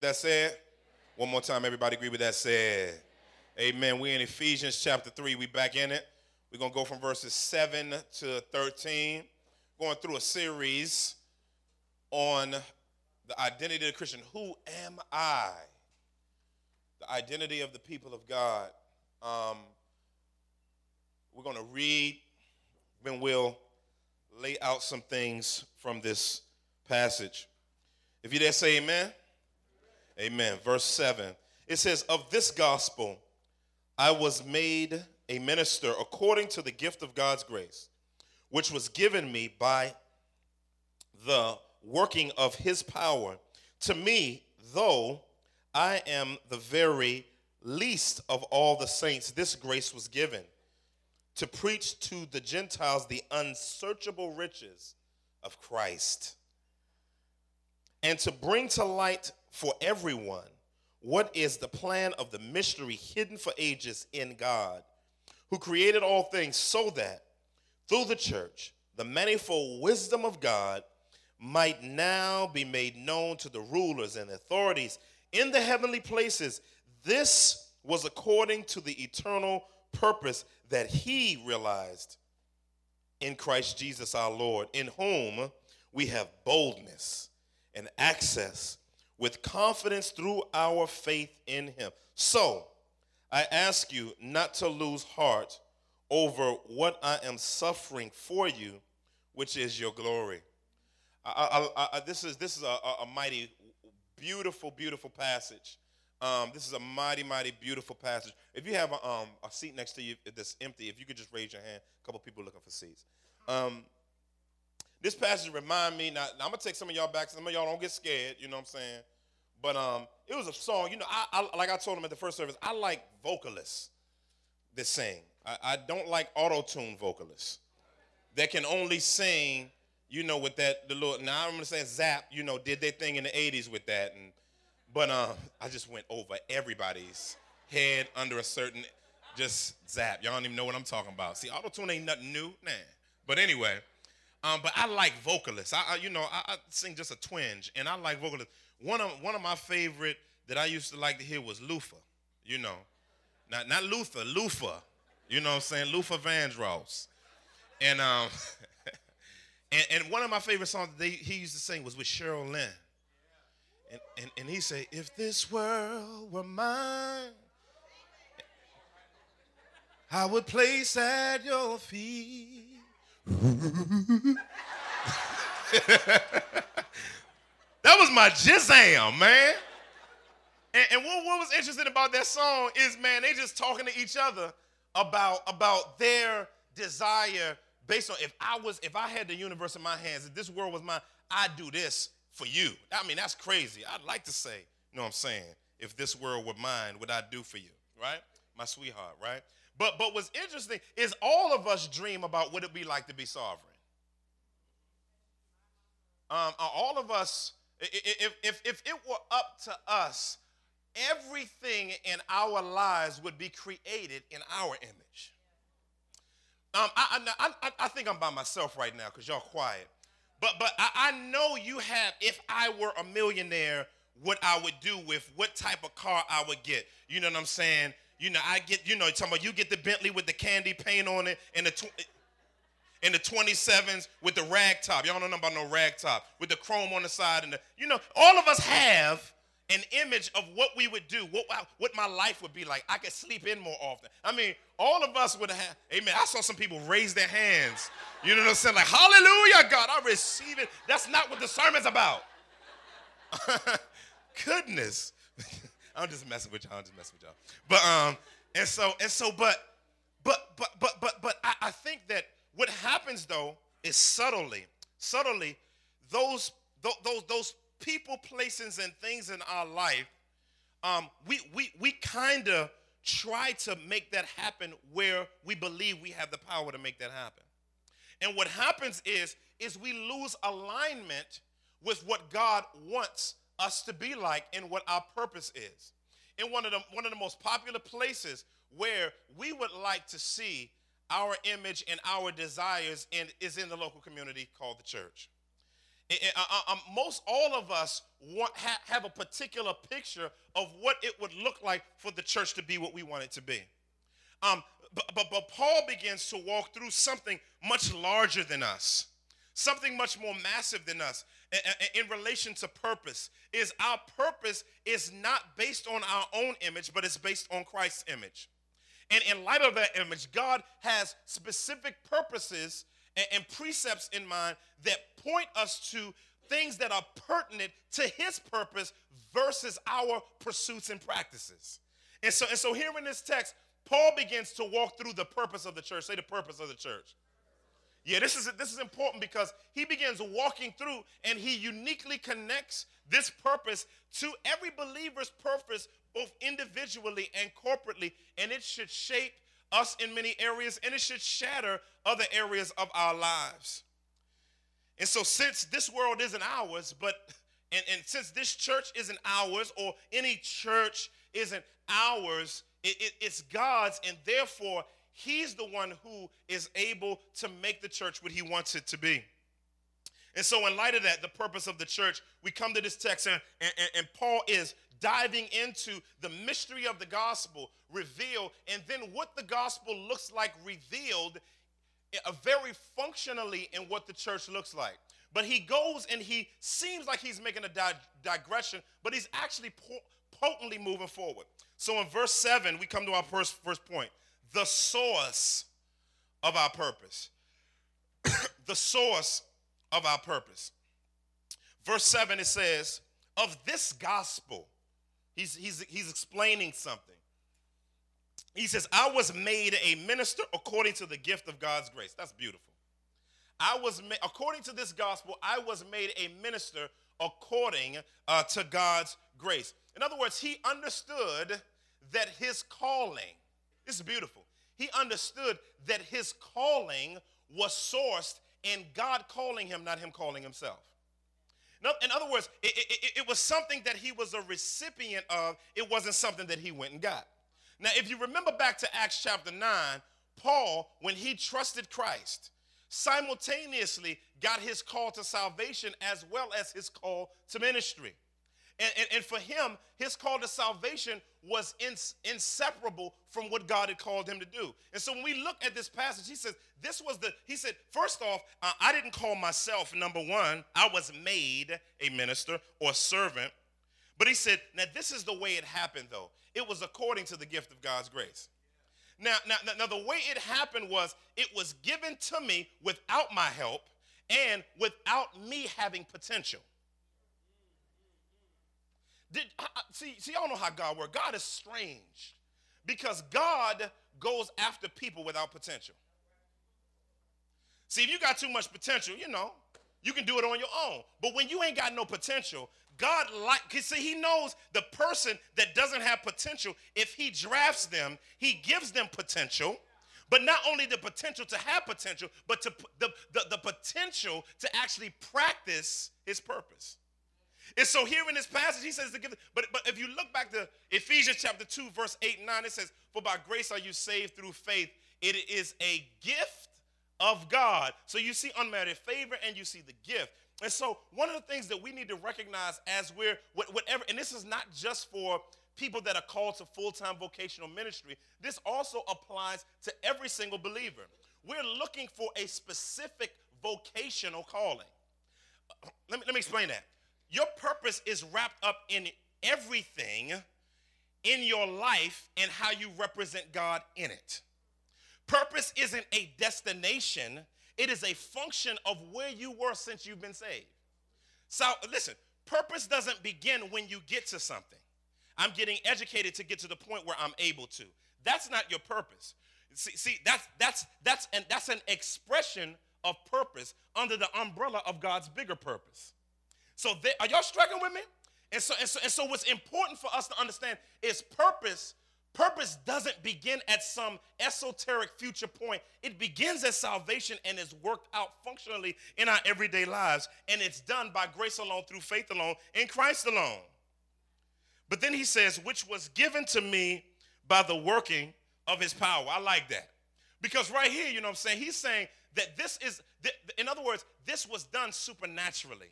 That said, one more time, everybody agree with that said. Amen. We're in Ephesians chapter 3. We back in it. We're going to go from verses 7 to 13. Going through a series on the identity of the Christian. Who am I? The identity of the people of God. Um, we're going to read, then we'll lay out some things from this passage. If you dare say amen, amen. Verse 7 it says, Of this gospel I was made a minister according to the gift of God's grace, which was given me by the working of his power. To me, though I am the very least of all the saints, this grace was given to preach to the Gentiles the unsearchable riches of Christ and to bring to light for everyone what is the plan of the mystery hidden for ages in God, who created all things so that through the church the manifold wisdom of God might now be made known to the rulers and authorities in the heavenly places. This was according to the eternal purpose that he realized in Christ Jesus our Lord, in whom we have boldness and access with confidence through our faith in him. So, I ask you not to lose heart over what I am suffering for you, which is your glory. I, I, I, this is, this is a, a mighty, beautiful, beautiful passage. Um, this is a mighty, mighty, beautiful passage. If you have a, um, a seat next to you that's empty, if you could just raise your hand, a couple people looking for seats. Um, this passage remind me. Now, now, I'm gonna take some of y'all back. Some of y'all don't get scared. You know what I'm saying? But um, it was a song. You know, I, I like I told him at the first service. I like vocalists that sing. I, I don't like auto tune vocalists that can only sing. You know, with that the little. Now I'm gonna say Zapp. You know, did their thing in the '80s with that, and but um, I just went over everybody's head under a certain just zap. Y'all don't even know what I'm talking about. See, auto tune ain't nothing new, nah. But anyway. Um, but I like vocalists. I, I you know, I, I, sing just a twinge, and I like vocalists. One of one of my favorite that I used to like to hear was Lufa. You know, not not Luther, Luther. You know what I'm saying? Luther Vandross. And um, and, and one of my favorite songs that they, he used to sing was with Cheryl Lynn. And, and, and he said, If this world were mine, I would place at your feet that was my jizzam, man. And, and what, what, was interesting about that song is, man, they just talking to each other about, about their desire based on if I was, if I had the universe in my hands, if this world was mine, I'd do this for you. I mean, that's crazy. I'd like to say, you know what I'm saying? If this world were mine, what I'd do for you, right? My sweetheart, right? But but what's interesting is all of us dream about what it'd be like to be sovereign. Um, uh, all of us, if, if, if it were up to us, everything in our lives would be created in our image. Um, I, I, I, I think I'm by myself right now because y'all quiet. But but I, I know you have, if I were a millionaire, what I would do with what type of car I would get. You know what I'm saying? You know, I get, you know, about you get the Bentley with the candy paint on it and the tw- and the 27s with the rag top. Y'all don't know about no rag top with the chrome on the side and the, you know, all of us have an image of what we would do, what, what my life would be like. I could sleep in more often. I mean, all of us would have, amen. I saw some people raise their hands. You know what I'm saying? Like, hallelujah, God, I receive it. That's not what the sermon's about. Goodness. I'm just messing with y'all. I'm just messing with y'all. But um, and so and so, but but but but but but I, I think that what happens though is subtly, subtly, those those those people, places, and things in our life, um, we we we kind of try to make that happen where we believe we have the power to make that happen. And what happens is is we lose alignment with what God wants us to be like and what our purpose is. In one of the one of the most popular places where we would like to see our image and our desires in, is in the local community called the church. um, most all of us want, ha, have a particular picture of what it would look like for the church to be what we want it to be. Um, but, but, but Paul begins to walk through something much larger than us, something much more massive than us in, relation to purpose. Is our purpose is not based on our own image, but it's based on Christ's image. And in light of that image, God has specific purposes and precepts in mind that point us to things that are pertinent to his purpose versus our pursuits and practices. And so, and so here in this text, Paul begins to walk through the purpose of the church. Say the purpose of the church. Yeah, this is this is important because he begins walking through and he uniquely connects this purpose to every believer's purpose, both individually and corporately, and it should shape us in many areas and it should shatter other areas of our lives. And so, since this world isn't ours, but and, and since this church isn't ours, or any church isn't ours, it, it, it's God's, and therefore He's the one who is able to make the church what He wants it to be. And so, in light of that, the purpose of the church, we come to this text, and, and, and Paul is diving into the mystery of the gospel revealed, and then what the gospel looks like revealed uh, very functionally in what the church looks like. But he goes and he seems like he's making a di- digression, but he's actually po- potently moving forward. So in verse 7, we come to our first, first point the source of our purpose. the source of our purpose. Verse 7, it says, Of this gospel, he's, he's, he's explaining something. He says, I was made a minister according to the gift of God's grace. That's beautiful. I was, ma- according to this gospel, I was made a minister according uh, to God's grace. In other words, he understood that his calling, this is beautiful. He understood that his calling was sourced in God calling him, not him calling himself. In other words, it, it, it was something that he was a recipient of, it wasn't something that he went and got. Now, if you remember back to Acts chapter 9, Paul, when he trusted Christ, simultaneously got his call to salvation as well as his call to ministry. And, and, and for him, his call to salvation was ins- inseparable from what God had called him to do. And so when we look at this passage, he says, This was the, he said, first off, I didn't call myself, number one, I was made a minister or servant. But he said, Now this is the way it happened, though. It was according to the gift of God's grace. Now, now, now, the way it happened was it was given to me without my help and without me having potential. Did see, see, y'all know how God works. God is strange because God goes after people without potential. See, if you got too much potential, you know, you can do it on your own. But when you ain't got no potential, God like see he knows the person that doesn't have potential, if he drafts them, he gives them potential. But not only the potential to have potential, but to the, the, the potential to actually practice his purpose. And so here in this passage, he says to give, but, but if you look back to Ephesians chapter 2, verse 8 and 9, it says, For by grace are you saved through faith. It is a gift of God. So you see unmerited favor and you see the gift. And so, one of the things that we need to recognize as we're, whatever, and this is not just for people that are called to full time vocational ministry, this also applies to every single believer. We're looking for a specific vocational calling. Let me, let me explain that. Your purpose is wrapped up in everything in your life and how you represent God in it. Purpose isn't a destination, it is a function of where you were since you've been saved. So listen, purpose doesn't begin when you get to something. I'm getting educated to get to the point where I'm able to. That's not your purpose. See, see that's that's that's and that's an expression of purpose under the umbrella of God's bigger purpose. So they, are y'all struggling with me? And so, and so and so what's important for us to understand is purpose Purpose doesn't begin at some esoteric future point. It begins at salvation and is worked out functionally in our everyday lives. And it's done by grace alone, through faith alone, in Christ alone. But then he says, which was given to me by the working of his power. I like that. Because right here, you know what I'm saying? He's saying that this is, in other words, this was done supernaturally.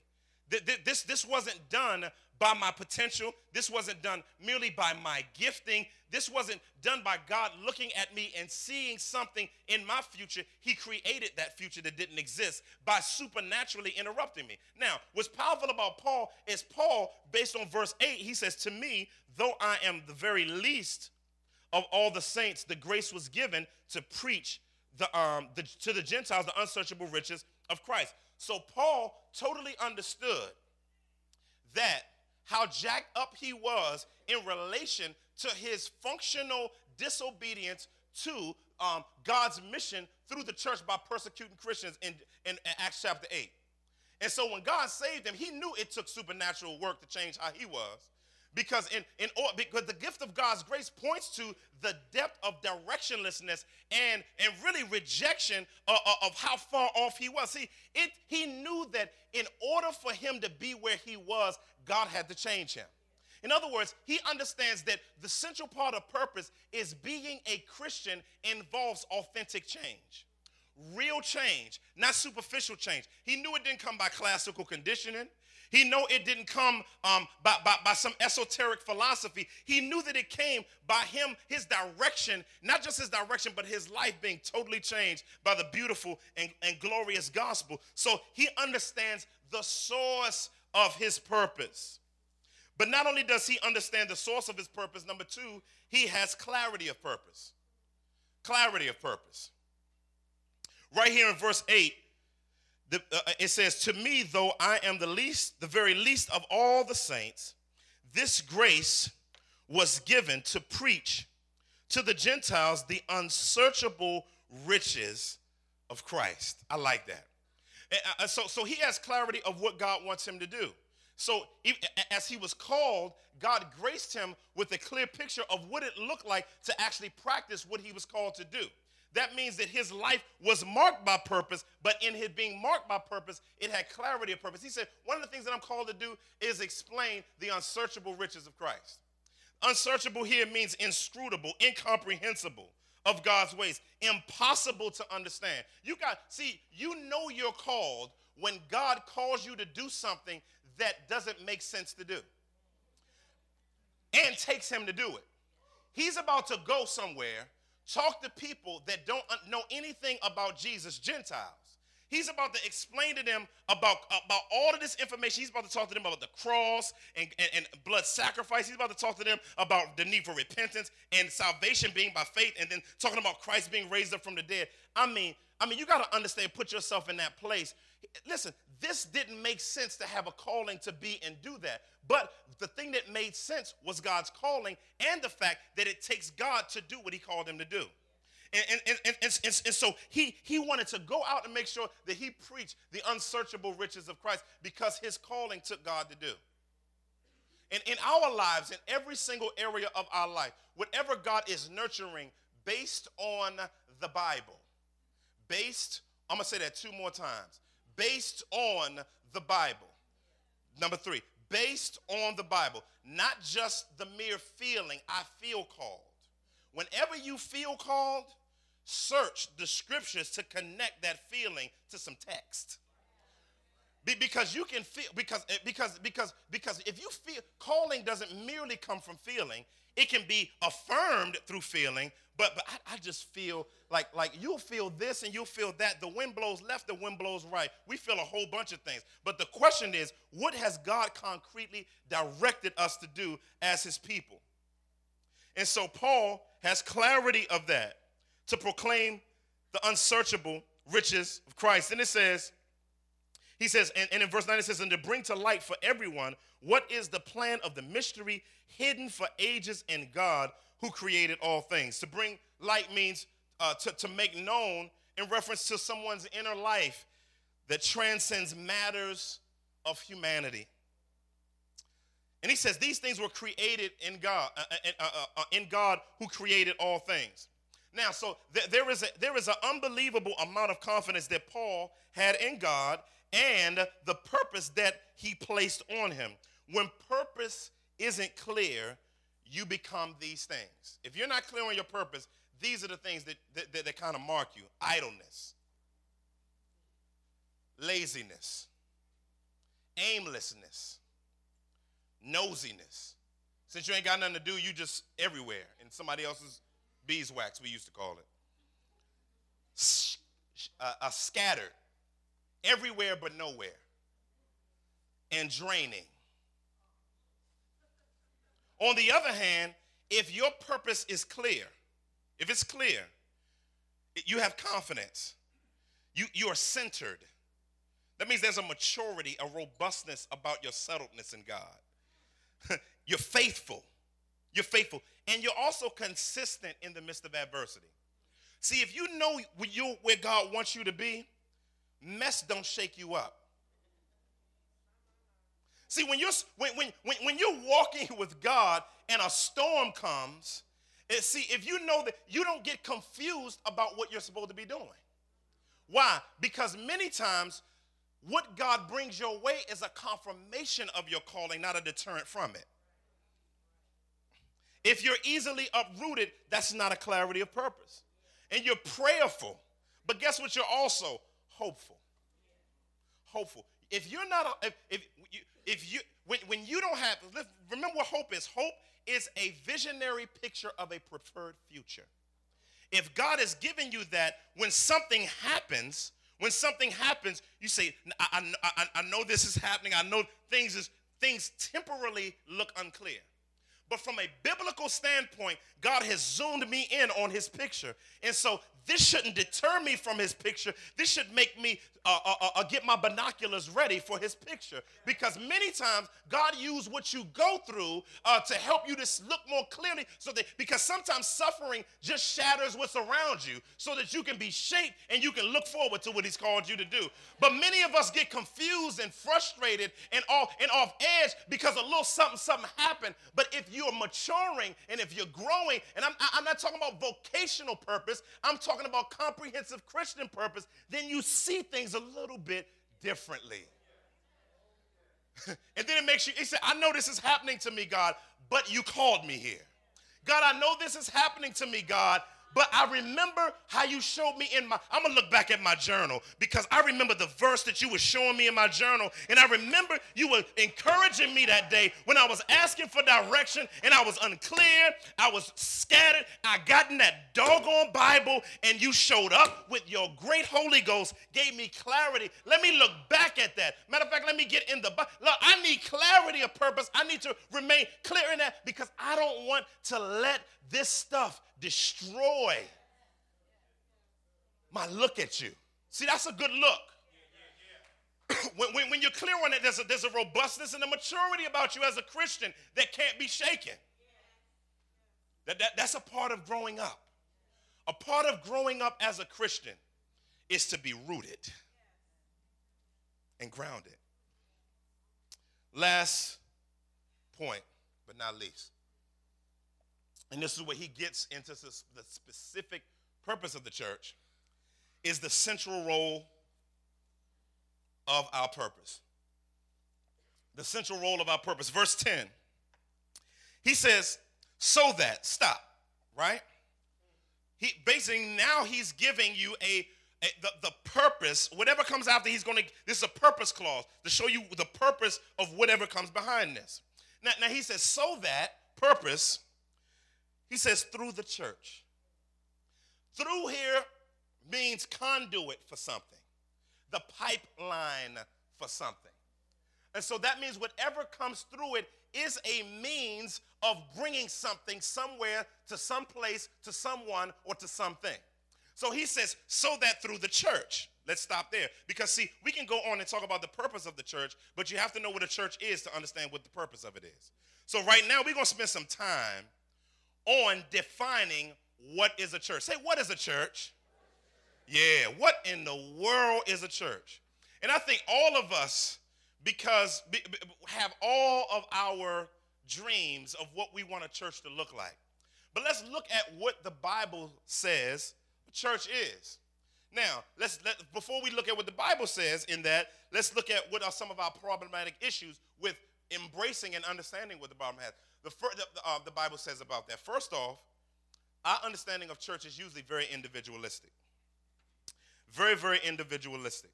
This, this wasn't done by my potential. This wasn't done merely by my gifting. This wasn't done by God looking at me and seeing something in my future. He created that future that didn't exist by supernaturally interrupting me. Now, what's powerful about Paul is Paul, based on verse 8, he says, To me, though I am the very least of all the saints, the grace was given to preach the, um, the, to the Gentiles the unsearchable riches of Christ. So Paul totally understood that how jacked up he was in relation to his functional disobedience to um, God's mission through the church by persecuting Christians in, in, in Acts chapter 8. And so when God saved him, he knew it took supernatural work to change how he was. Because in, in because the gift of God's grace points to the depth of directionlessness and, and really rejection of, of how far off he was. See, it he knew that in order for him to be where he was, God had to change him. In other words, he understands that the central part of purpose is being a Christian involves authentic change. Real change, not superficial change. He knew it didn't come by classical conditioning. He knew it didn't come um, by, by, by some esoteric philosophy. He knew that it came by him, his direction, not just his direction, but his life being totally changed by the beautiful and, and glorious gospel. So he understands the source of his purpose. But not only does he understand the source of his purpose, number two, he has clarity of purpose. Clarity of purpose. Right here in verse 8, the, uh, it says, To me, though I am the least, the very least of all the saints, this grace was given to preach to the Gentiles the unsearchable riches of Christ. I like that. Uh, so, so he has clarity of what God wants him to do. So, as he was called, God graced him with a clear picture of what it looked like to actually practice what he was called to do. That means that his life was marked by purpose, but in his being marked by purpose, it had clarity of purpose. He said, One of the things that I'm called to do is explain the unsearchable riches of Christ. Unsearchable here means inscrutable, incomprehensible of God's ways, impossible to understand. You got, see, you know you're called when God calls you to do something that doesn't make sense to do and takes him to do it. He's about to go somewhere talk to people that don't know anything about Jesus, Gentiles. He's about to explain to them about, about all of this information. He's about to talk to them about the cross and, and, and, blood sacrifice. He's about to talk to them about the need for repentance and salvation being by faith, and then talking about Christ being raised up from the dead. I mean, I mean, you got to understand, put yourself in that place. Listen, this didn't make sense to have a calling to be and do that. But the thing that made sense was God's calling and the fact that it takes God to do what he called him to do. And, and, and, and, and, so he, he wanted to go out and make sure that he preached the unsearchable riches of Christ because his calling took God to do. And in our lives, in every single area of our life, whatever God is nurturing based on the Bible, based, I'm going to say that two more times, based on the Bible. Number three, based on the Bible, not just the mere feeling, I feel called. Whenever you feel called, search the scriptures to connect that feeling to some text. Be, because you can feel because eh, because because because if you feel calling doesn't merely come from feeling, it can be affirmed through feeling, but but I, I, just feel like like you'll feel this and you'll feel that. The wind blows left, the wind blows right. We feel a whole bunch of things. But the question is, what has God concretely directed us to do as his people? And so Paul has clarity of that to proclaim the unsearchable riches of Christ. And it says, he says, and, and in verse 9 it says, and to bring to light for everyone what is the plan of the mystery hidden for ages in God who created all things. To bring light means uh, to, to make known in reference to someone's inner life that transcends matters of humanity. And he says these things were created in God, uh, uh, uh, uh in God who created all things. Now, so th- there is a, there is an unbelievable amount of confidence that Paul had in God and the purpose that he placed on him. When purpose isn't clear, you become these things. If you're not clear on your purpose, these are the things that, that, that, that kind of mark you idleness, laziness, aimlessness, nosiness. Since you ain't got nothing to do, you just everywhere in somebody else's beeswax, we used to call it. Uh, uh, scattered, everywhere but nowhere, and draining. On the other hand, if your purpose is clear, if it's clear, you have confidence, you, you are centered. That means there's a maturity, a robustness about your settledness in God. you're faithful. You're faithful. And you're also consistent in the midst of adversity. See, if you know where God wants you to be, mess don't shake you up. See, when you're, when, when, when, you're walking with God and a storm comes, it, see, if you know that you don't get confused about what you're supposed to be doing. Why? Because many times what God brings your way is a confirmation of your calling, not a deterrent from it. If you're easily uprooted, that's not a clarity of purpose. And you're prayerful, but guess what? You're also hopeful. Hopeful. If you're not, if, if you, if you, when, when you don't have, remember what hope is. Hope is a visionary picture of a preferred future. If God has given you that, when something happens, when something happens, you say, I, I, I, know this is happening. I know things is things temporarily look unclear. But from a biblical standpoint, God has zoomed me in on his picture. And so this shouldn't deter me from his picture. This should make me uh, uh, uh, uh, get my binoculars ready for his picture. Because many times God used what you go through uh, to help you to look more clearly. So that because sometimes suffering just shatters what's around you, so that you can be shaped and you can look forward to what He's called you to do. But many of us get confused and frustrated and off and off edge because a little something something happened. But if you're maturing and if you're growing, and I'm I'm not talking about vocational purpose, I'm talking about comprehensive Christian purpose, then you see things a little bit differently. and then it makes you, he said, I know this is happening to me, God, but you called me here. God, I know this is happening to me, God, but I remember how you showed me in my, I'm gonna look back at my journal because I remember the verse that you were showing me in my journal. And I remember you were encouraging me that day when I was asking for direction and I was unclear, I was scattered. I got in that doggone Bible and you showed up with your great Holy Ghost, gave me clarity. Let me look back at that. Matter of fact, let me get in the. Look, I need clarity of purpose. I need to remain clear in that because I don't want to let this stuff destroy my look at you. See, that's a good look. when, when, when, you're clear on it, there's a, there's a robustness and a maturity about you as a Christian that can't be shaken. That, that, that's a part of growing up. A part of growing up as a Christian is to be rooted and grounded. Last point, but not least and this is where he gets into the specific purpose of the church, is the central role of our purpose. The central role of our purpose. Verse 10, he says, so that, stop, right? He basically now he's giving you a, a the, the purpose, whatever comes after, he's gonna, this is a purpose clause to show you the purpose of whatever comes behind this. Now, now he says, so that purpose he says, through the church. Through here means conduit for something, the pipeline for something. And so that means whatever comes through it is a means of bringing something somewhere to some place, to someone, or to something. So he says, so that through the church. Let's stop there. Because, see, we can go on and talk about the purpose of the church, but you have to know what a church is to understand what the purpose of it is. So, right now, we're going to spend some time on defining what is a church. Say, what is a church? Yeah, what in the world is a church? And I think all of us, because have all of our dreams of what we want a church to look like. But let's look at what the Bible says church is. Now, let's let before we look at what the Bible says in that, let's look at what are some of our problematic issues with embracing and understanding what the Bible has. The, uh, the Bible says about that. First off, our understanding of church is usually very individualistic. Very, very individualistic.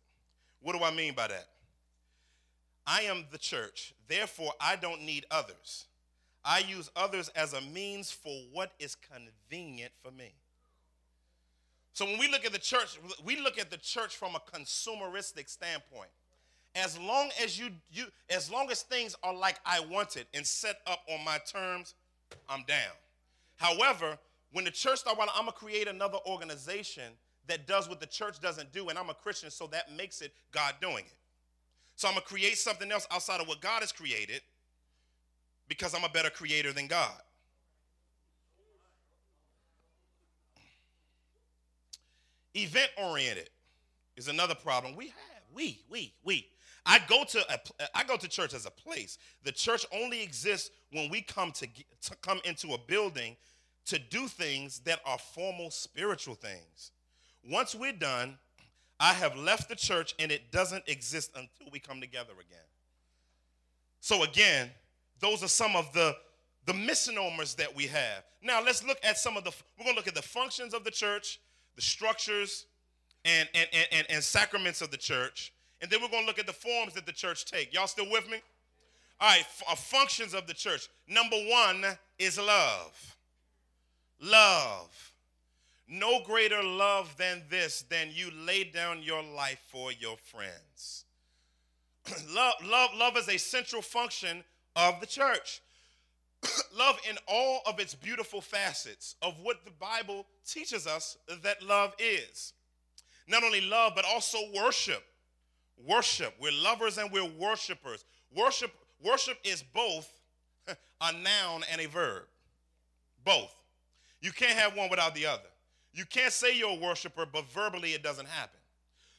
What do I mean by that? I am the church, therefore I don't need others. I use others as a means for what is convenient for me. So when we look at the church, we look at the church from a consumeristic standpoint. As long as you, you as long as things are like I want it and set up on my terms, I'm down. However, when the church started, I'm gonna create another organization that does what the church doesn't do, and I'm a Christian, so that makes it God doing it. So I'm gonna create something else outside of what God has created because I'm a better creator than God. Event oriented is another problem we have. We, we, we. I go to a, I go to church as a place. The church only exists when we come to, to come into a building to do things that are formal spiritual things. Once we're done, I have left the church and it doesn't exist until we come together again. So again, those are some of the the misnomers that we have. Now let's look at some of the we're going to look at the functions of the church the structures and, and, and, and, sacraments of the church. And then we're going to look at the forms that the church take. Y'all still with me? All right, f- uh, functions of the church. Number one is love. Love. No greater love than this, than you lay down your life for your friends. love, love, love is a central function of the church. love in all of its beautiful facets of what the Bible teaches us that love is. Not only love, but also worship. Worship. We're lovers and we're worshipers. Worship, worship is both a noun and a verb. Both. You can't have one without the other. You can't say you're a worshiper, but verbally it doesn't happen.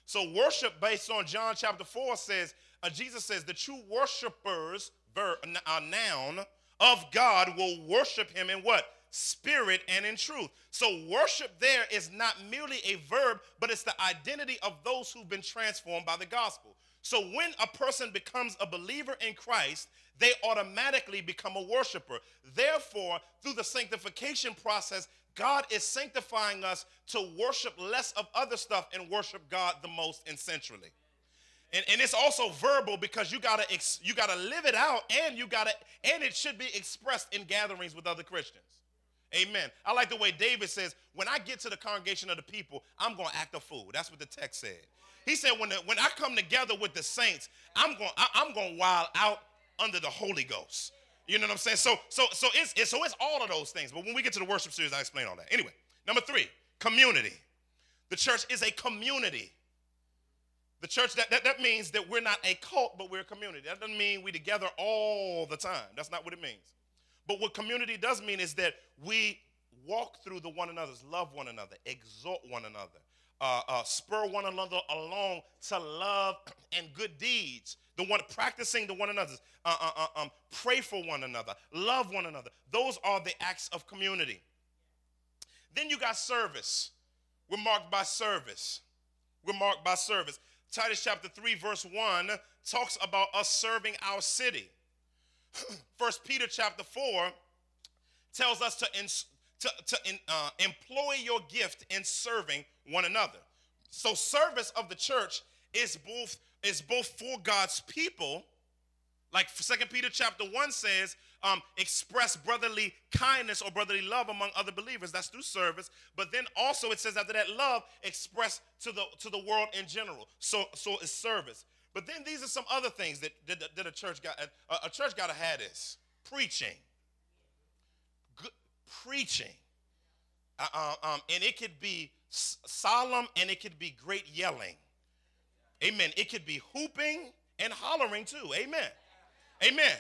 So worship based on John chapter 4 says, uh, Jesus says the true worshipers, ver, a noun, of God will worship him in what? Spirit and in truth. So, worship there is not merely a verb, but it's the identity of those who've been transformed by the gospel. So, when a person becomes a believer in Christ, they automatically become a worshiper. Therefore, through the sanctification process, God is sanctifying us to worship less of other stuff and worship God the most and centrally. And, and it's also verbal because you gotta ex, you gotta live it out and you gotta and it should be expressed in gatherings with other Christians. Amen. I like the way David says, when I get to the congregation of the people, I'm gonna act a fool. That's what the text said. He said, when, the, when I come together with the saints, I'm going I'm going wild out under the Holy Ghost. You know what I'm saying? So so so it's, it's so it's all of those things. But when we get to the worship series, I explain all that. Anyway, number three, community. The church is a community. The church, that, that, that means that we're not a cult, but we're a community. That doesn't mean we together all the time. That's not what it means. But what community does mean is that we walk through the one another's, love one another, exhort one another, uh, uh, spur one another along to love and good deeds. The one practicing the one another's, uh, uh, uh, um, pray for one another, love one another. Those are the acts of community. Then you got service. We're marked by service. We're marked by service. Titus chapter 3, verse 1 talks about us serving our city. First Peter chapter 4 tells us to, to, to in, uh, employ your gift in serving one another. So service of the church is both is both for God's people, like Second Peter chapter 1 says, um, express brotherly kindness or brotherly love among other believers. That's through service. But then also it says after that, love expressed to the to the world in general. So so it's service. But then these are some other things that that, a church got. A, a church got to have this preaching. Good preaching. Uh, uh, um, and it could be solemn and it could be great yelling. Amen. It could be hooping and hollering too. Amen. Amen.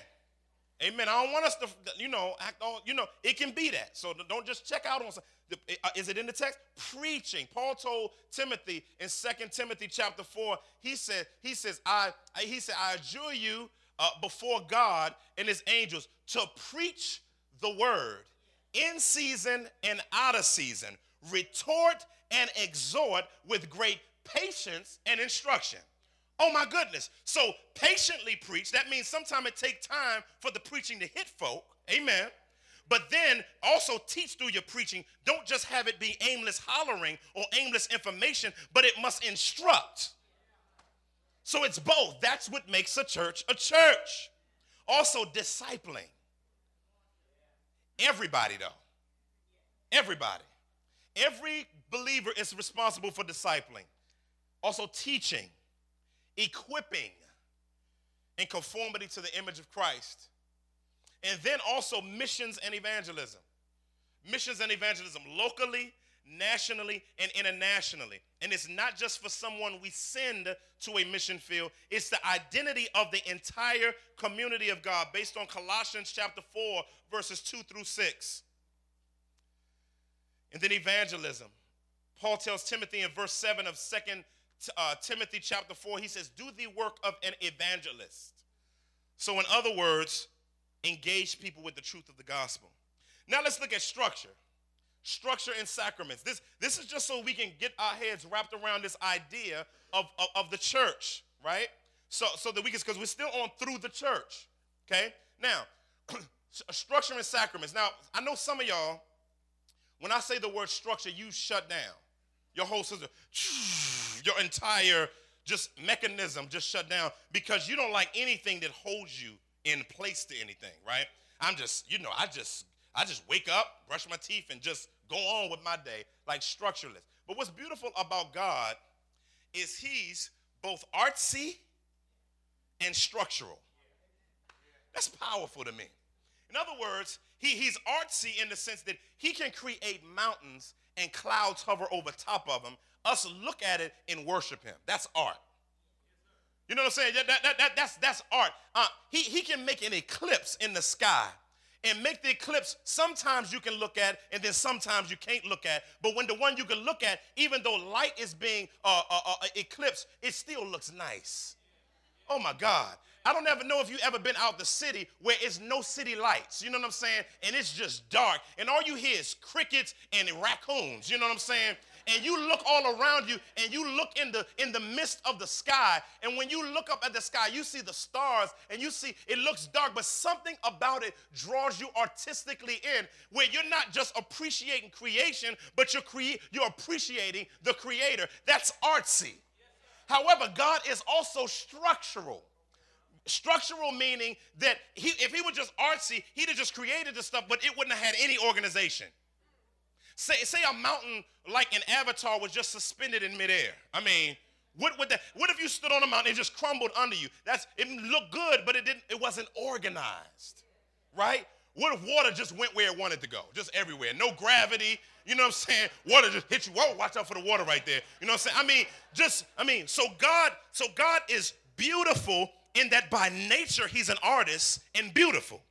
Amen. I don't want us to, you know, act all, you know, it can be that. So don't just check out on, uh, is it in the text? Preaching. Paul told Timothy in Second Timothy chapter 4, he said, he says, I, he said, I adjure you uh, before God and his angels to preach the word in season and out of season, retort and exhort with great patience and instruction. Oh my goodness. So patiently preach. That means sometimes it takes time for the preaching to hit folk. Amen. But then also teach through your preaching. Don't just have it be aimless hollering or aimless information, but it must instruct. So it's both. That's what makes a church a church. Also, discipling. Everybody, though. Everybody. Every believer is responsible for discipling. Also, teaching, equipping in conformity to the image of Christ. And then also missions and evangelism. Missions and evangelism locally nationally and internationally. And it's not just for someone we send to a mission field, it's the identity of the entire community of God based on Colossians chapter 4, verses 2 through 6. And then evangelism. Paul tells Timothy in verse 7 of 2nd uh, Timothy chapter 4, he says, Do the work of an evangelist. So, in other words, engage people with the truth of the gospel. Now, let's look at structure structure and sacraments. This, this is just so we can get our heads wrapped around this idea of, of, of the church, right? So, so that we can, because we're still on through the church, okay? Now, structure and sacraments. Now, I know some of y'all, when I say the word structure, you shut down. Your whole system, your entire just mechanism just shut down because you don't like anything that holds you in place to anything, right? I'm just, you know, I just I just wake up, brush my teeth, and just go on with my day, like structureless. But what's beautiful about God is He's both artsy and structural. That's powerful to me. In other words, he, he's artsy in the sense that he can create mountains and clouds hover over top of them. Us look at it and worship him. That's art. You know what I'm saying? That, that, that, that's, that's art. Uh, he, he can make an eclipse in the sky and make the eclipse sometimes you can look at and then sometimes you can't look at but when the one you can look at even though light is being uh, uh, uh, eclipsed it still looks nice oh my god i don't ever know if you ever been out the city where it's no city lights you know what i'm saying and it's just dark and all you hear is crickets and raccoons you know what i'm saying and you look all around you and you look in the in the midst of the sky and when you look up at the sky you see the stars and you see it looks dark but something about it draws you artistically in where you're not just appreciating creation but you're cre- you're appreciating the creator. That's artsy. However god is also structural. Structural meaning that he, if he was just artsy he'd have just created the stuff but it wouldn't have had any organization Say, say a mountain like an avatar was just suspended in midair. I mean, what would that? What if you stood on a mountain and just crumbled under you? That's it looked good, but it didn't. It wasn't organized, right? What if water just went where it wanted to go, just everywhere, no gravity? You know what I'm saying? Water just hit you. Whoa, watch out for the water right there. You know what I'm saying? I mean, just I mean, so God, so God is beautiful in that by nature He's an artist and beautiful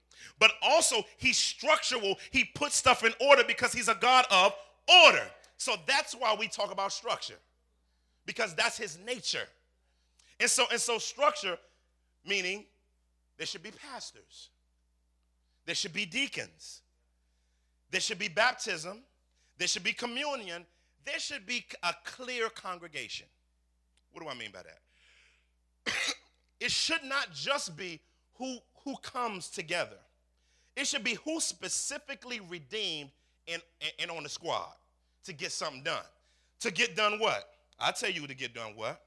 but also he's structural. He puts stuff in order because he's a God of order. So that's why we talk about structure, because that's his nature. And so, and so structure, meaning there should be pastors, there should be deacons, there should be baptism, there should be communion, there should be a clear congregation. What do I mean by that? it should not just be who, who comes together. It should be who specifically redeemed and, and on the squad to get something done. To get done what? I tell you to get done what?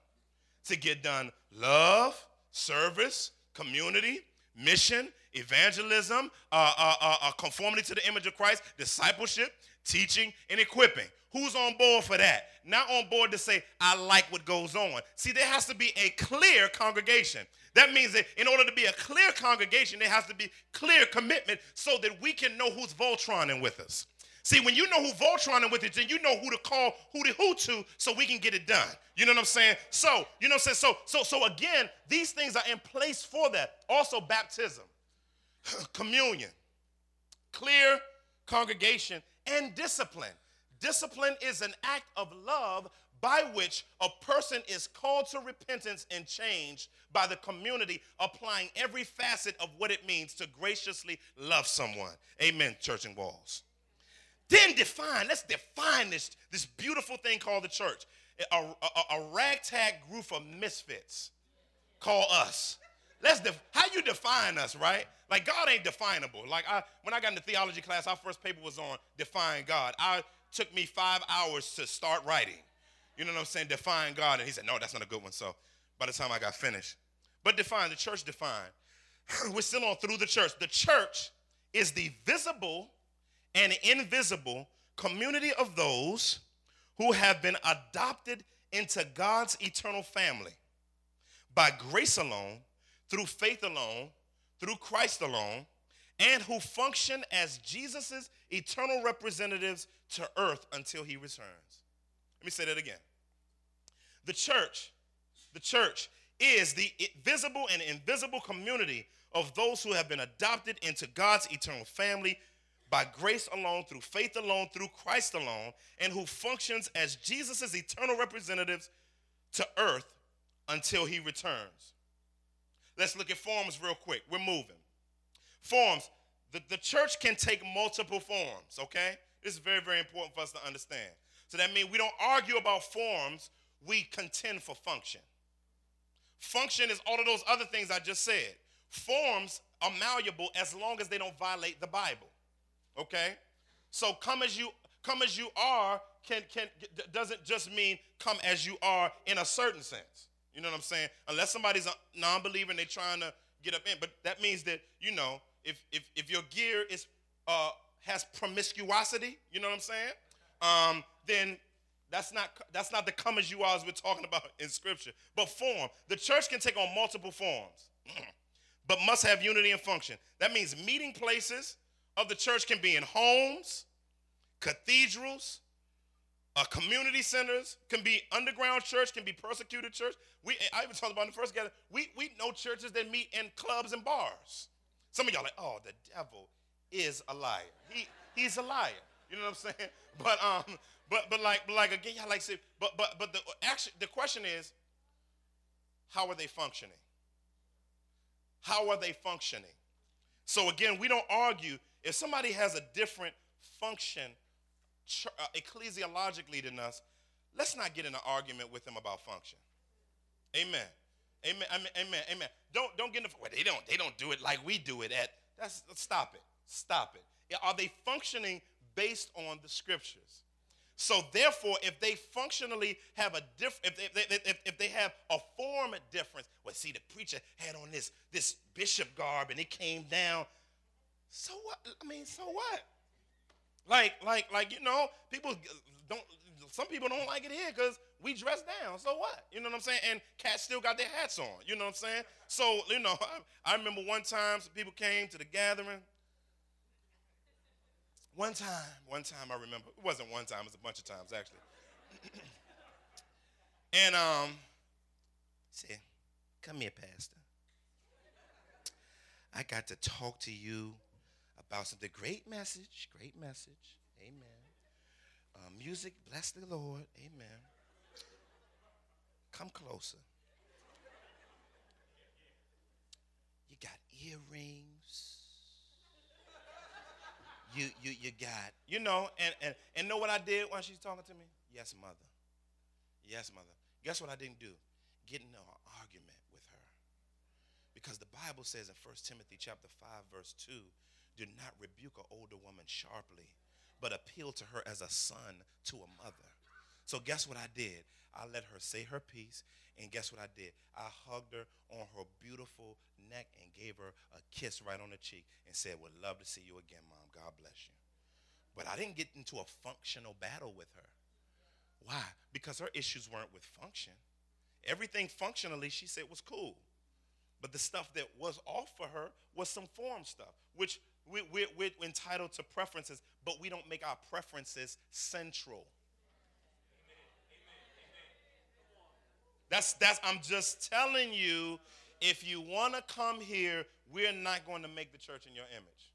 To get done love, service, community, mission, evangelism, uh, uh, uh, uh, conformity to the image of Christ, discipleship, teaching, and equipping. Who's on board for that? Not on board to say, I like what goes on. See, there has to be a clear congregation. That means that in order to be a clear congregation, there has to be clear commitment so that we can know who's Voltroning with us. See, when you know who Voltroning with us, then you know who to call, who to who to, so we can get it done. You know what I'm saying? So, you know what I'm saying? So, so, so again, these things are in place for that. Also, baptism, communion, clear congregation, and discipline. Discipline is an act of love by which a person is called to repentance and change by the community applying every facet of what it means to graciously love someone. Amen, church and walls. Then define, let's define this, this beautiful thing called the church. A, a, a ragtag group of misfits call us. Let's def- how you define us, right? Like God ain't definable. Like I, when I got into theology class, our first paper was on define God. I took me five hours to start writing. You know what I'm saying? Define God. And he said, no, that's not a good one. So by the time I got finished. But define, the church defined. We're still on through the church. The church is the visible and invisible community of those who have been adopted into God's eternal family by grace alone, through faith alone, through Christ alone, and who function as Jesus' eternal representatives to earth until he returns. Let me say that again. The church, the church is the visible and invisible community of those who have been adopted into God's eternal family by grace alone, through faith alone, through Christ alone, and who functions as Jesus' eternal representatives to earth until he returns. Let's look at forms real quick. We're moving. Forms. The, the church can take multiple forms, okay? This is very, very important for us to understand. So that means we don't argue about forms, we contend for function. Function is all of those other things I just said. Forms are malleable as long as they don't violate the Bible. Okay? So come as you come as you are can can doesn't just mean come as you are in a certain sense. You know what I'm saying? Unless somebody's a non-believer and they're trying to get up in, but that means that you know if if if your gear is uh has promiscuosity, you know what I'm saying? Um, then that's not that's not the come as you are as we're talking about in scripture. But form. The church can take on multiple forms, but must have unity and function. That means meeting places of the church can be in homes, cathedrals, uh, community centers, can be underground church, can be persecuted church. We I even talked about in the first gathering. We we know churches that meet in clubs and bars. Some of y'all like, oh, the devil is a liar. He he's a liar. You know what I'm saying? But um, but but like but like again, like say, but but but the actually the question is, how are they functioning? How are they functioning? So again, we don't argue if somebody has a different function uh, ecclesiologically than us. Let's not get in an argument with them about function. Amen. Amen. Amen. Amen. Amen. Don't don't get in the well, they don't they don't do it like we do it at that's stop it. Stop it. Are they functioning based on the scriptures? So therefore, if they functionally have a different, if they, if, if they have a form of difference, well, see, the preacher had on this this bishop garb and it came down. So what? I mean, so what? Like, like, like, you know, people don't. Some people don't like it here because we dress down. So what? You know what I'm saying? And cats still got their hats on. You know what I'm saying? So you know, I, I remember one time some people came to the gathering. One time, one time I remember. It wasn't one time. It was a bunch of times actually. and um, said, "Come here, Pastor. I got to talk to you about something. Great message, great message. Amen. Uh, music, bless the Lord. Amen. Come closer. You got earrings. You you you got you know and and and know what I did when she's talking to me? Yes, mother. Yes, mother. Guess what I didn't do? Get in an argument with her. Because the Bible says in 1 Timothy chapter 5 verse 2, do not rebuke an older woman sharply, but appeal to her as a son to a mother. So guess what I did? I let her say her piece, and guess what I did? I hugged her on her beautiful neck and gave her a kiss right on the cheek and said, Would love to see you again, Mom. God bless you. But I didn't get into a functional battle with her. Why? Because her issues weren't with function. Everything functionally, she said, was cool. But the stuff that was off for her was some form stuff, which we, we're entitled to preferences, but we don't make our preferences central. That's that's I'm just telling you, if you want to come here, we're not going to make the church in your image.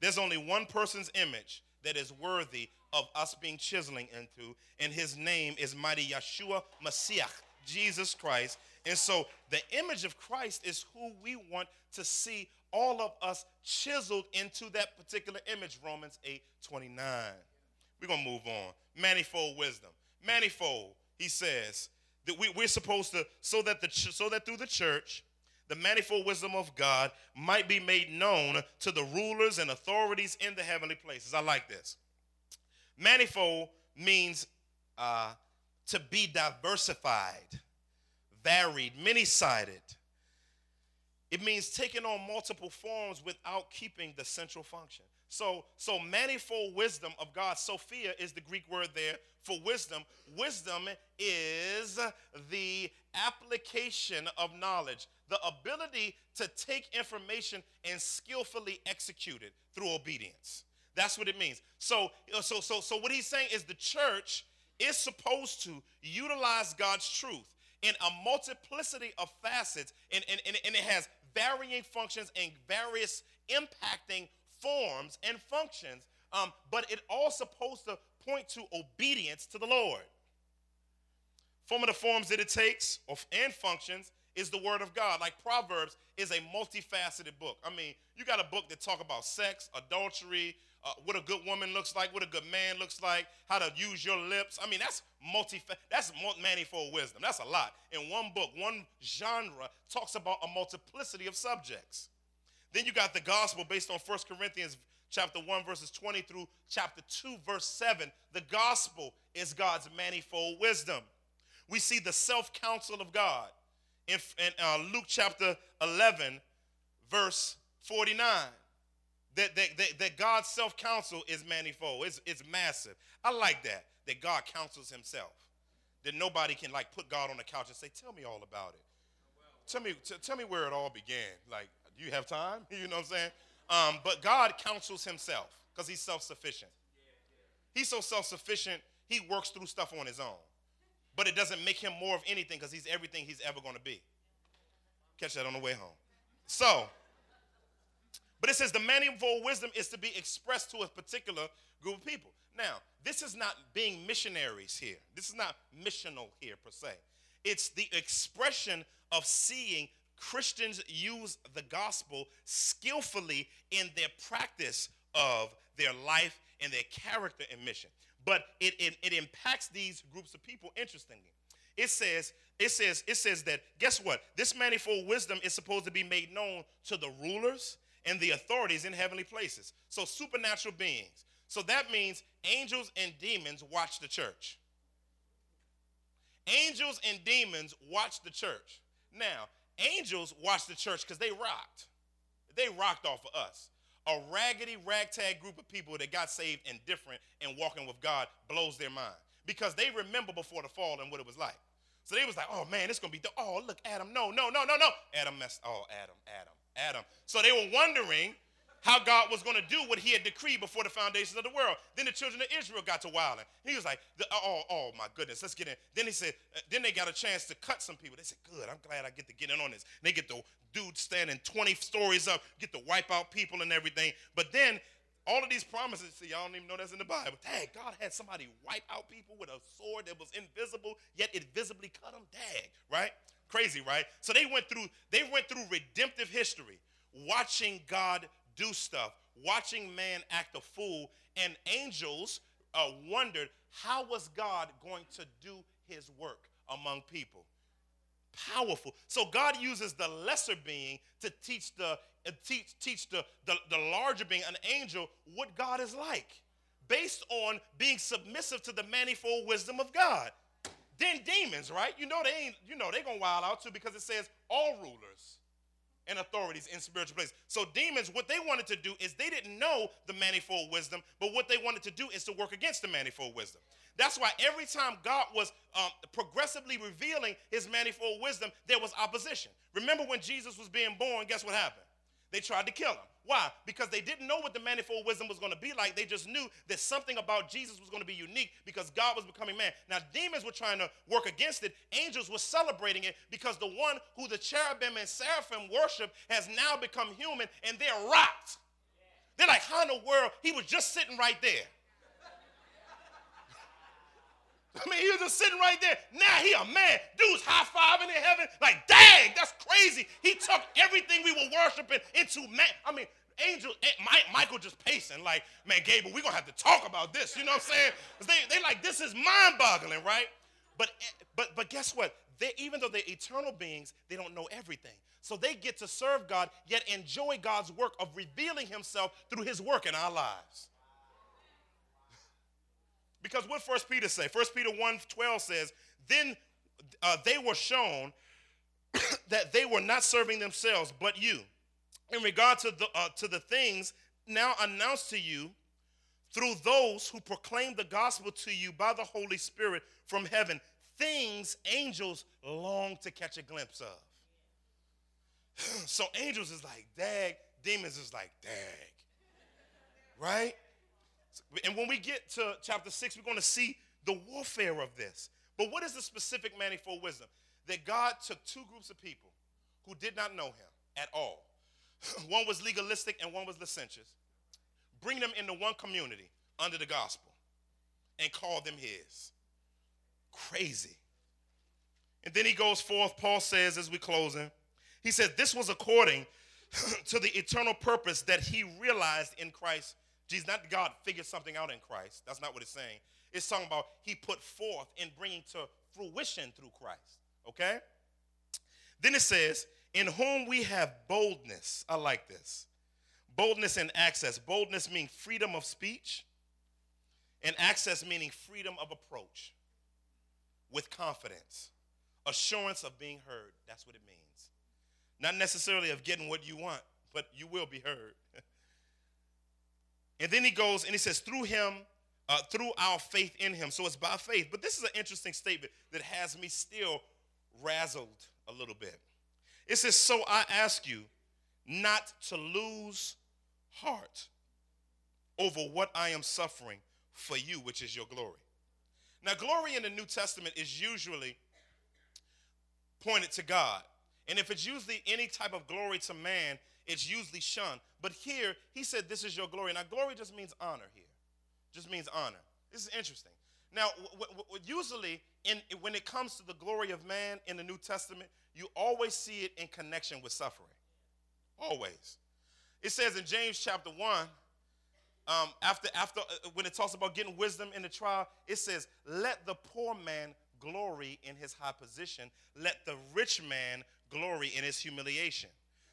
There's only one person's image that is worthy of us being chiseling into, and his name is mighty Yeshua Messiah, Jesus Christ. And so the image of Christ is who we want to see all of us chiseled into that particular image, Romans 8 29. We're going to move on. Manifold wisdom. Manifold, he says, that we, we're supposed to, so that, the, so that through the church, the manifold wisdom of God might be made known to the rulers and authorities in the heavenly places. I like this. Manifold means uh, to be diversified, varied, many sided. It means taking on multiple forms without keeping the central function. So, so manifold wisdom of God, Sophia is the Greek word there for wisdom. Wisdom is the application of knowledge, the ability to take information and skillfully execute it through obedience. That's what it means. So, uh, so, so, so what he's saying is the church is supposed to utilize God's truth in a multiplicity of facets, and, and, and, and it has varying functions and various impacting forms and functions, um, but it all supposed to point to obedience to the Lord. Some of the forms that it takes and functions is the word of God. Like Proverbs is a multifaceted book. I mean, you got a book that talk about sex, adultery, uh, what a good woman looks like, what a good man looks like, how to use your lips. I mean, that's multi that's manifold wisdom. That's a lot. In one book, one genre talks about a multiplicity of subjects. Then you got the gospel based on 1 Corinthians chapter 1 verses 20 through chapter 2 verse 7. The gospel is God's manifold wisdom. We see the self-counsel of God in, in uh, Luke chapter 11 verse 49 that, that, that, that God's self counsel is manifold, it's, it's massive. I like that, that God counsels himself. That nobody can like put God on the couch and say, Tell me all about it. Tell me, t- tell me where it all began. Like, do you have time? You know what I'm saying? Um, but God counsels himself because he's self sufficient. He's so self sufficient, he works through stuff on his own. But it doesn't make him more of anything because he's everything he's ever going to be. Catch that on the way home. So, but it says the manifold wisdom is to be expressed to a particular group of people. Now, this is not being missionaries here. This is not missional here per se. It's the expression of seeing Christians use the gospel skillfully in their practice of their life and their character and mission. But it, it, it impacts these groups of people interestingly. It says, it says, it says that guess what? This manifold wisdom is supposed to be made known to the rulers and the authorities in heavenly places. So, supernatural beings. So, that means angels and demons watch the church. Angels and demons watch the church. Now, angels watch the church because they rocked. They rocked off of us. A raggedy, ragtag group of people that got saved and different and walking with God blows their mind because they remember before the fall and what it was like. So they was like, oh man, it's gonna be, the, oh look, Adam, no, no, no, no, no. Adam messed, oh, Adam, Adam. Adam. So they were wondering how God was going to do what he had decreed before the foundations of the world. Then the children of Israel got to wilding. He was like, oh, oh my goodness, let's get in. Then he said, uh, then they got a chance to cut some people. They said, good, I'm glad I get to get in on this. And they get the dude standing 20 stories up, get to wipe out people and everything. But then all of these promises, see, y'all don't even know that's in the Bible. Dang, God had somebody wipe out people with a sword that was invisible, yet it visibly cut them. Dang, right? Crazy, right? So they went through they went through redemptive history, watching God do stuff, watching man act a fool, and angels uh, wondered how was God going to do his work among people. Powerful. So God uses the lesser being to teach the uh, teach teach the, the the larger being, an angel, what God is like, based on being submissive to the manifold wisdom of God. Then demons, right? You know they ain't, you know they gonna wild out too because it says all rulers and authorities in spiritual places. So demons, what they wanted to do is they didn't know the manifold wisdom, but what they wanted to do is to work against the manifold wisdom. That's why every time God was um, progressively revealing his manifold wisdom, there was opposition. Remember when Jesus was being born, guess what happened? They tried to kill him. Why? Because they didn't know what the manifold wisdom was going to be like. They just knew that something about Jesus was going to be unique because God was becoming man. Now, demons were trying to work against it. Angels were celebrating it because the one who the cherubim and seraphim worship has now become human and they're rocked. They're like, how in the world? He was just sitting right there. I mean, he was just sitting right there. Now he a man. Dude's high fiving in heaven. Like, dang, that's crazy. He took everything we were worshiping into man. I mean, angel, eh, Michael just pacing, like, man, Gabriel, we're gonna have to talk about this. You know what I'm saying? They, they like, this is mind-boggling, right? But eh, but but guess what? They, even though they're eternal beings, they don't know everything. So they get to serve God, yet enjoy God's work of revealing himself through his work in our lives. Because what First Peter say? First Peter 1 12 says, Then uh, they were shown that they were not serving themselves, but you. In regard to the, uh, to the things now announced to you through those who proclaim the gospel to you by the Holy Spirit from heaven, things angels long to catch a glimpse of. so angels is like, dag, demons is like, dag. Right? And when we get to chapter 6, we're going to see the warfare of this. But what is the specific manifold wisdom? That God took two groups of people who did not know him at all. one was legalistic and one was licentious. Bring them into one community under the gospel and call them his. Crazy. And then he goes forth, Paul says as we close him, he said, This was according to the eternal purpose that he realized in Christ Jesus. Not God figured something out in Christ. That's not what it's saying. It's talking about he put forth in bringing to fruition through Christ. Okay? Then it says, In whom we have boldness. I like this. Boldness and access. Boldness means freedom of speech, and access meaning freedom of approach with confidence, assurance of being heard. That's what it means. Not necessarily of getting what you want, but you will be heard. and then he goes and he says, through him, uh, through our faith in him. So it's by faith. But this is an interesting statement that has me still razzled a little bit. It says, So I ask you not to lose heart over what I am suffering for you, which is your glory. Now, glory in the New Testament is usually pointed to God. And if it's usually any type of glory to man, it's usually shunned. But here, he said, This is your glory. Now, glory just means honor here, just means honor. This is interesting. Now, w- w- usually, in, when it comes to the glory of man in the New Testament, you always see it in connection with suffering. Always. It says in James chapter 1, um, after, after uh, when it talks about getting wisdom in the trial, it says, Let the poor man glory in his high position, let the rich man glory in his humiliation.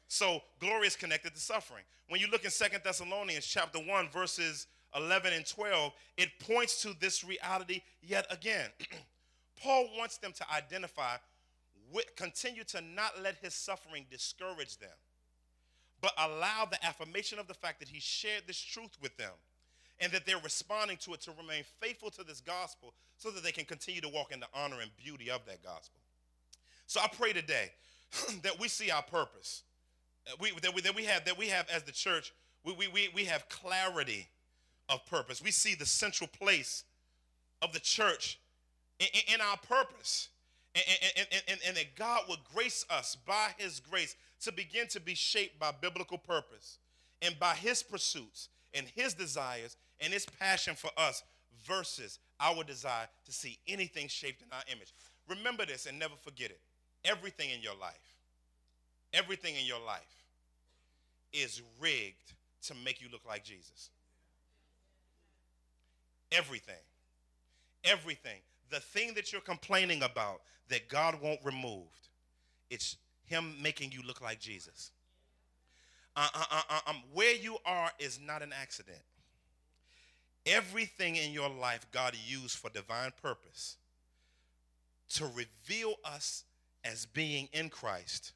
So glory is connected to suffering. When you look in Second Thessalonians chapter 1, verses 11 and 12, it points to this reality yet again. Paul wants them to identify, continue to not let his suffering discourage them, but allow the affirmation of the fact that he shared this truth with them and that they're responding to it to remain faithful to this gospel so that they can continue to walk in the honor and beauty of that gospel. So I pray today that we see our purpose. Uh, we, that, we, that we have that we have as the church, we, we, we, we have clarity of purpose. We see the central place of the church in, in, in our purpose. And, and, and, and, that God would grace us by His grace to begin to be shaped by biblical purpose and by His pursuits and His desires and His passion for us versus our desire to see anything shaped in our image. Remember this and never forget it. Everything in your life, everything in your life is rigged to make you look like Jesus. Everything. Everything. The thing that you're complaining about that God won't remove, it's Him making you look like Jesus. Uh, uh, uh, uh um, where you are is not an accident. Everything in your life God used for divine purpose to reveal us as being in Christ,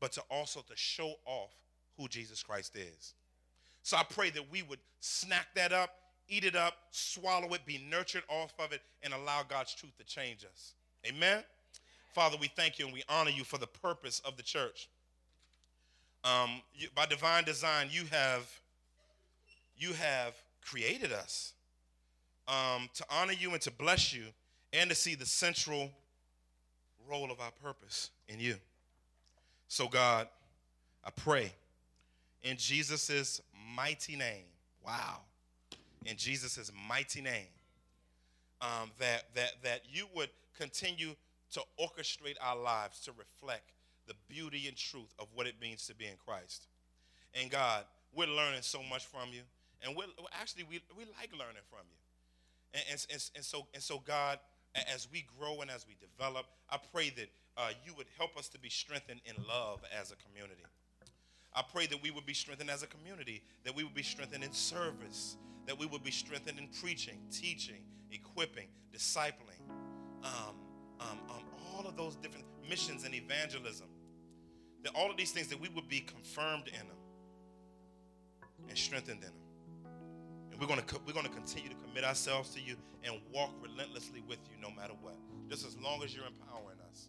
but to also to show off who Jesus Christ is. So I pray that we would snack that up, eat it up, swallow it, be nurtured off of it, and allow God's truth to change us. Amen. Father, we thank you and we honor you for the purpose of the church. Um, you, by divine design, you have you have created us um, to honor you and to bless you, and to see the central role of our purpose in you. So, God, I pray in Jesus' mighty name. Wow. In Jesus' mighty name. Um, that, that, that you would continue to orchestrate our lives to reflect the beauty and truth of what it means to be in Christ. And God, we're learning so much from you. And we're, actually, we, we like learning from you. And, and, and, and, so, and so, God, as we grow and as we develop, I pray that uh, you would help us to be strengthened in love as a community. I pray that we would be strengthened as a community, that we would be strengthened in service, that we would be strengthened in preaching, teaching, equipping, discipling, um, um, um, all of those different missions and evangelism. that all of these things that we would be confirmed in them and strengthened in them. And we're going to we're going to continue to commit ourselves to you and walk relentlessly with you no matter what. Just as long as you're empowering us.